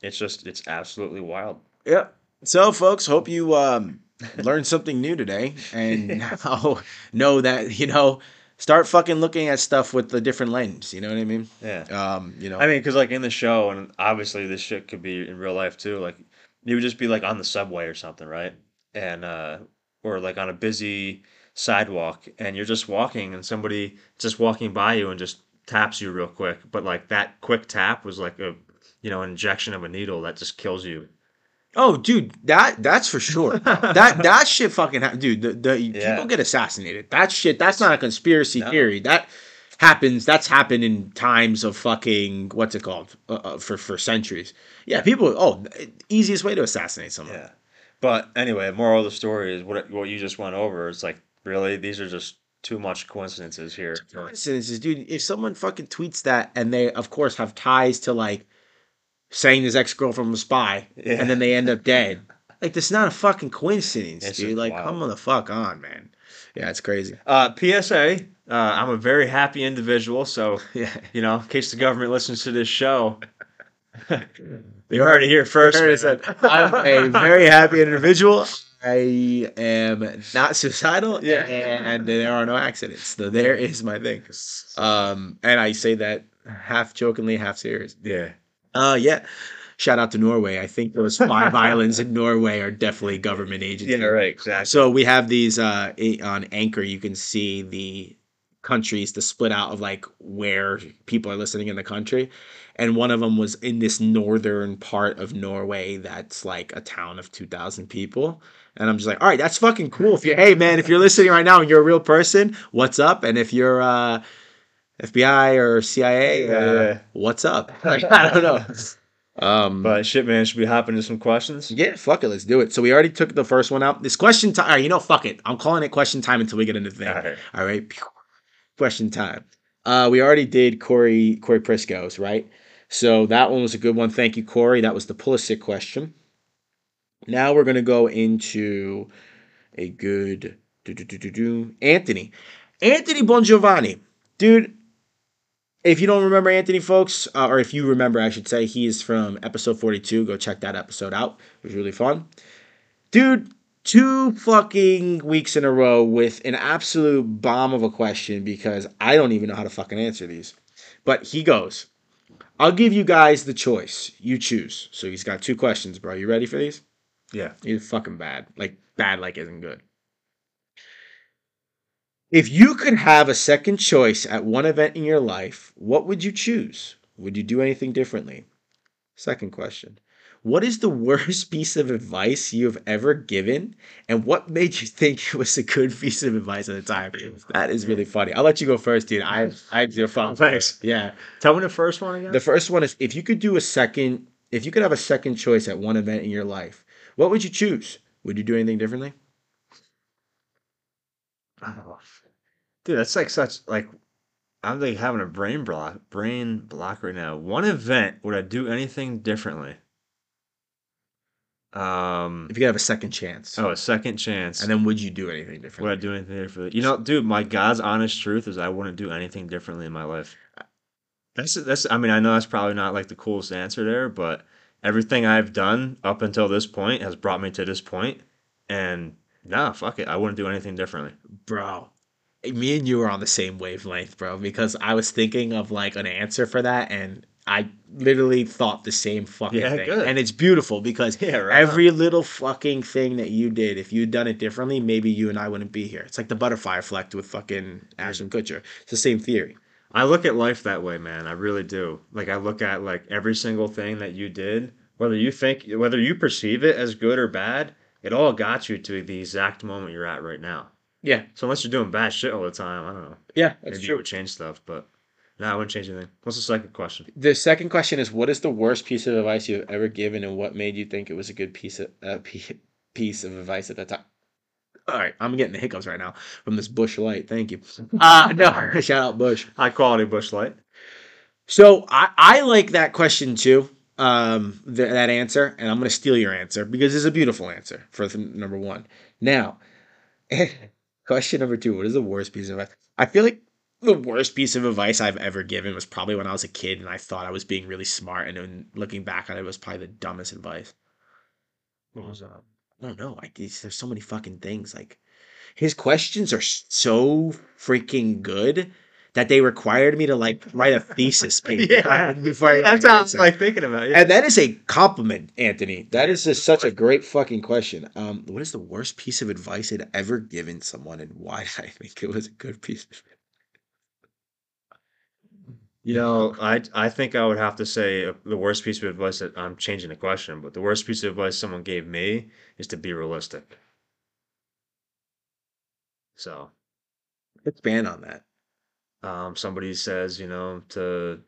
it's just it's absolutely wild. Yeah. So, folks, hope you um, learned something new today, and now know that you know start fucking looking at stuff with a different lens. You know what I mean? Yeah. Um, you know. I mean, because like in the show, and obviously this shit could be in real life too. Like you would just be like on the subway or something, right? And uh, or like on a busy sidewalk, and you're just walking, and somebody just walking by you and just taps you real quick. But like that quick tap was like a you know an injection of a needle that just kills you. Oh, dude, that that's for sure. that that shit fucking ha- dude. The, the Yeah. people get assassinated. That shit. That's not a conspiracy No. theory. That happens. That's happened in times of fucking what's it called uh, uh, for for centuries. Yeah, people. Oh, easiest way to assassinate someone. Yeah. But anyway, moral of the story is what what you just went over. It's like really these are just too much coincidences here. coincidences, dude. If someone fucking tweets that and they, of course, have ties to like saying his ex girlfriend was a spy, Yeah. and then they end up dead, like this is not a fucking coincidence, It's dude. Like, wild. come the fuck on, man. Yeah, it's crazy. Uh, PSA. Uh, I'm a very happy individual, so Yeah, you know, in case the government listens to this show, you heard it here first. There it is. man. I'm a very happy individual. I am not suicidal, Yeah. and there are no accidents. So there is my thing. Um, and I say that half jokingly, half serious. yeah. Uh, yeah. Shout out to Norway. I think those five islands in Norway are definitely government agencies. Yeah, right, exactly. So we have these uh on Anchor. You can see the countries, the split out of like where people are listening in the country, and one of them was in this northern part of Norway. That's like a town of two thousand people. And I'm just like, all right, that's fucking cool. If you're, hey man, if you're listening right now and you're a real person, what's up? And if you're uh, FBI or CIA, uh, Yeah. what's up? Like, I don't know. Um, But shit, man, should we hop into some questions? yeah, fuck it, let's do it. So we already took the first one out. This question time. All right, you know, fuck it. I'm calling it question time until we get into the thing. All right. All right. Question time. Uh, we already did Corey Corey Prisco's right. So that one was a good one. Thank you, Corey. That was the Pulisic question. Now we're gonna go into a good do, do, do, do, do. Anthony. Anthony Bongiovanni, dude. If you don't remember Anthony, folks, uh, or if you remember, I should say, he is from episode 42. Go check that episode out. It was really fun. Dude, two fucking weeks in a row with an absolute bomb of a question because I don't even know how to fucking answer these. But he goes, I'll give you guys the choice. You choose. So he's got two questions, bro. You ready for these? Yeah. He's fucking bad. Like, bad, like, isn't good. If you could have a second choice at one event in your life, what would you choose? Would you do anything differently? Second question. What is the worst piece of advice you have ever given? And what made you think it was a good piece of advice at the time? That is really funny. I'll let you go first, dude. I I have zero fun. Thanks. Yeah. Tell me the first one again. The first one is if you could do a second, if you could have a second choice at one event in your life, what would you choose? Would you do anything differently? Oh, dude, that's like such like I'm like having a brain block, brain block right now. One event would I do anything differently? Um, If you could have a second chance, oh, a second chance. and then would you do anything differently? would? I do anything differently? You know, dude, my God's honest truth is I wouldn't do anything differently in my life. That's that's. I mean, I know that's probably not like the coolest answer there, but everything I've done up until this point has brought me to this point, and nah, fuck it, I wouldn't do anything differently. bro me and you are on the same wavelength bro because i was thinking of like an answer for that and i literally thought the same fucking Yeah, thing good. and it's beautiful because Yeah, right every little fucking thing that you did if you'd done it differently maybe you and i wouldn't be here it's like the butterfly effect with fucking ashton kutcher it's the same theory I look at life that way, man. I really do. Like I look at like every single thing that you did, whether you think whether you perceive it as good or bad, it all got you to the exact moment you're at right now. Yeah So unless you're doing bad shit all the time, I don't know. yeah Maybe you would change stuff, but no, I wouldn't change anything. What's the second question? the second question is what is the worst piece of advice you've ever given and what made you think it was a good piece of uh, piece of advice at that time all right i'm getting the hiccups right now from this Busch Light thank you uh no shout out Busch High quality Busch Light. so i i like that question too um th- that answer and i'm gonna steal your answer because it's a beautiful answer for th- number one now question number two what is the worst piece of advice i feel like the worst piece of advice I've ever given was probably when I was a kid and I thought I was being really smart, and then looking back on it, it was probably the dumbest advice. What was uh, I don't know. I guess there's so many fucking things. Like his questions are so freaking good that they required me to like write a thesis paper Yeah. before I That's how I'm like thinking about it. And that is a compliment, Anthony. That is just such a great fucking question. Um, what is the worst piece of advice I'd ever given someone, and why did I think it was a good piece? Of advice? You know, I I think I would have to say uh, the worst piece of advice that I'm changing the question, but the worst piece of advice someone gave me is to be realistic. So, Expand on that. Um, somebody says, you know, to,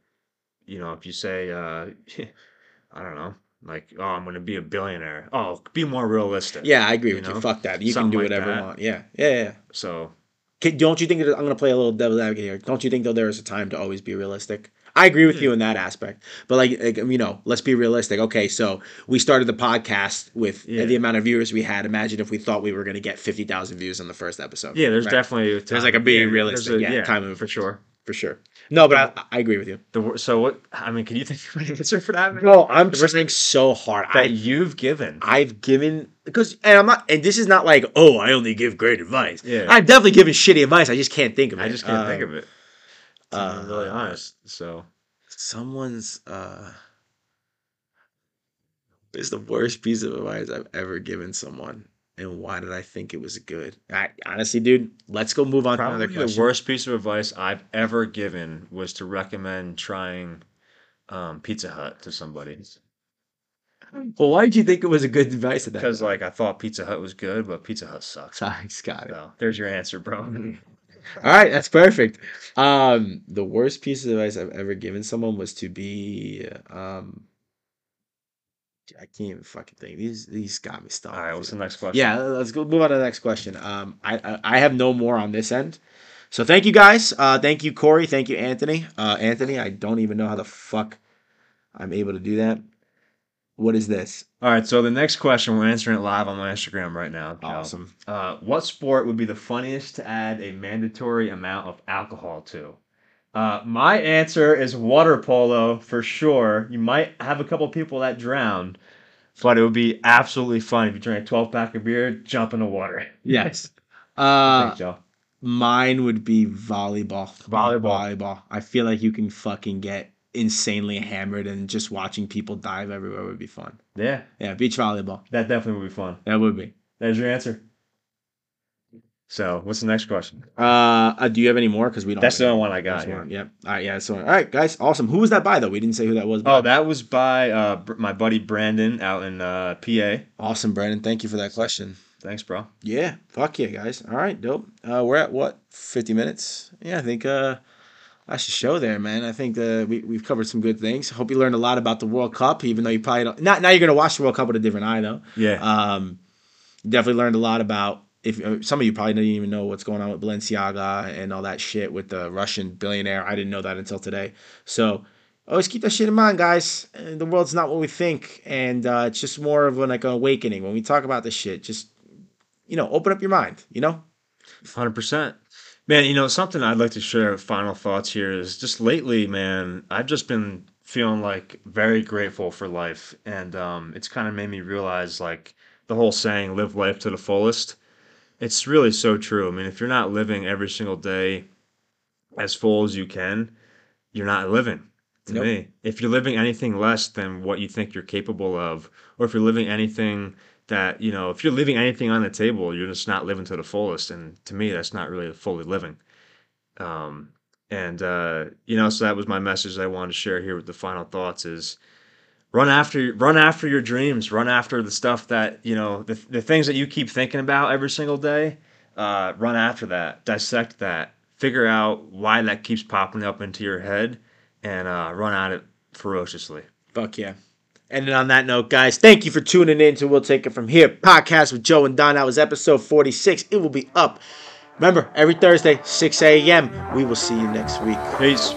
you know, if you say, uh, I don't know, like, oh, I'm going to be a billionaire. Oh, be more realistic. Yeah, I agree You with you. Fuck that. You Something can do like whatever you want. Yeah, yeah, yeah. So, Can, don't you think that I'm going to play a little devil's advocate here? Don't you think though there is a time to always be realistic? I agree with you in that aspect, but like, like you know, let's be realistic. Okay, so we started the podcast with Yeah. the amount of viewers we had. Imagine if we thought we were going to get fifty thousand views on the first episode. yeah, there's Right. definitely There's like a being yeah, realistic, a- yeah, time limit for sure. for sure. No, but I, I agree with you. The so what? I mean, can you think of an answer for that? No, I'm trying so hard. that I you've given. I've given because and I'm not and this is not like oh I only give great advice. Yeah. I've definitely given shitty advice. I just can't think of it. I just can't think of it. To be uh, really honest. So Someone's uh is the worst piece of advice I've ever given someone. And why did I think it was good? I honestly, dude, let's go move on to probably another the worst piece of advice I've ever given was to recommend trying um, Pizza Hut to somebody Well, why did you think it was a good advice at that? because like I thought Pizza Hut was good, but Pizza Hut sucks. Sorry, Scott. So there's your answer, bro. All right, that's perfect. Um, the worst piece of advice I've ever given someone was to be um. I can't even fucking think. These these got me stumped. All right, what's the next question? Yeah, let's go move on to the next question. Um, I, I I have no more on this end. So thank you guys. Uh, thank you Corey. Thank you Anthony. Uh, Anthony, I don't even know how the fuck I'm able to do that. What is this? All right, so the next question we're answering it live on my Instagram right now. Joe. Awesome. Uh, what sport would be the funniest to add a mandatory amount of alcohol to? Uh, my answer is water polo for sure. You might have a couple people that drown, but it would be absolutely fun if you drink a 12 pack of beer, jump in the water. Yes. Uh, think, Joe. mine would be volleyball. Volleyball. Volleyball. I feel like you can fucking get insanely hammered, and just watching people dive everywhere would be fun. Yeah, Yeah, beach volleyball. that definitely would be fun. That would be. There's your answer. So, what's the next question? Uh, uh do you have any more? Because we don't. That's the only one I got That's one. Yep. All right. Yeah. That's one. All right, guys. Awesome. Who was that by though? We didn't say who that was. by. Oh, that was by uh, my buddy Brandon out in uh, PA. awesome, Brandon. Thank you for that question. Thanks, bro. Yeah. Fuck yeah, guys. All right. Dope. Uh, we're at what? Fifty minutes. Yeah. I think. Uh, that's the show there, man. I think uh, we we've covered some good things. Hope you learned a lot about the World Cup, even though you probably don't. Not now. You're gonna watch the World Cup with a different eye, though. Yeah. Um, definitely learned a lot about if uh, some of you probably didn't even know what's going on with Balenciaga and all that shit with the Russian billionaire. I didn't know that until today. So always keep that shit in mind, guys. Uh, The world's not what we think, and uh, it's just more of an, like an awakening when we talk about this shit. Just you know, open up your mind. You know. Hundred percent, man. You know something I'd like to share. Final thoughts here is just lately, man. I've just been feeling like very grateful for life, and um, it's kind of made me realize like the whole saying "live life to the fullest." It's really so true. I mean, if you're not living every single day as full as you can, you're not living. To Nope. me, if you're living anything less than what you think you're capable of, or if you're living anything that you know, if you're leaving anything on the table, you're just not living to the fullest. And to me, that's not really fully living. Um, and uh, you know, so that was my message I wanted to share here with the final thoughts is run after run after your dreams, run after the stuff that, you know, the, the things that you keep thinking about every single day. Uh, run after that, dissect that, figure out why that keeps popping up into your head, and uh, run at it ferociously. Fuck yeah. And then on that note, guys, thank you for tuning in to We'll Take It From Here podcast with Joe and Don. That was episode 46. It will be up. Remember, every Thursday, 6 a.m. We will see you next week. Peace.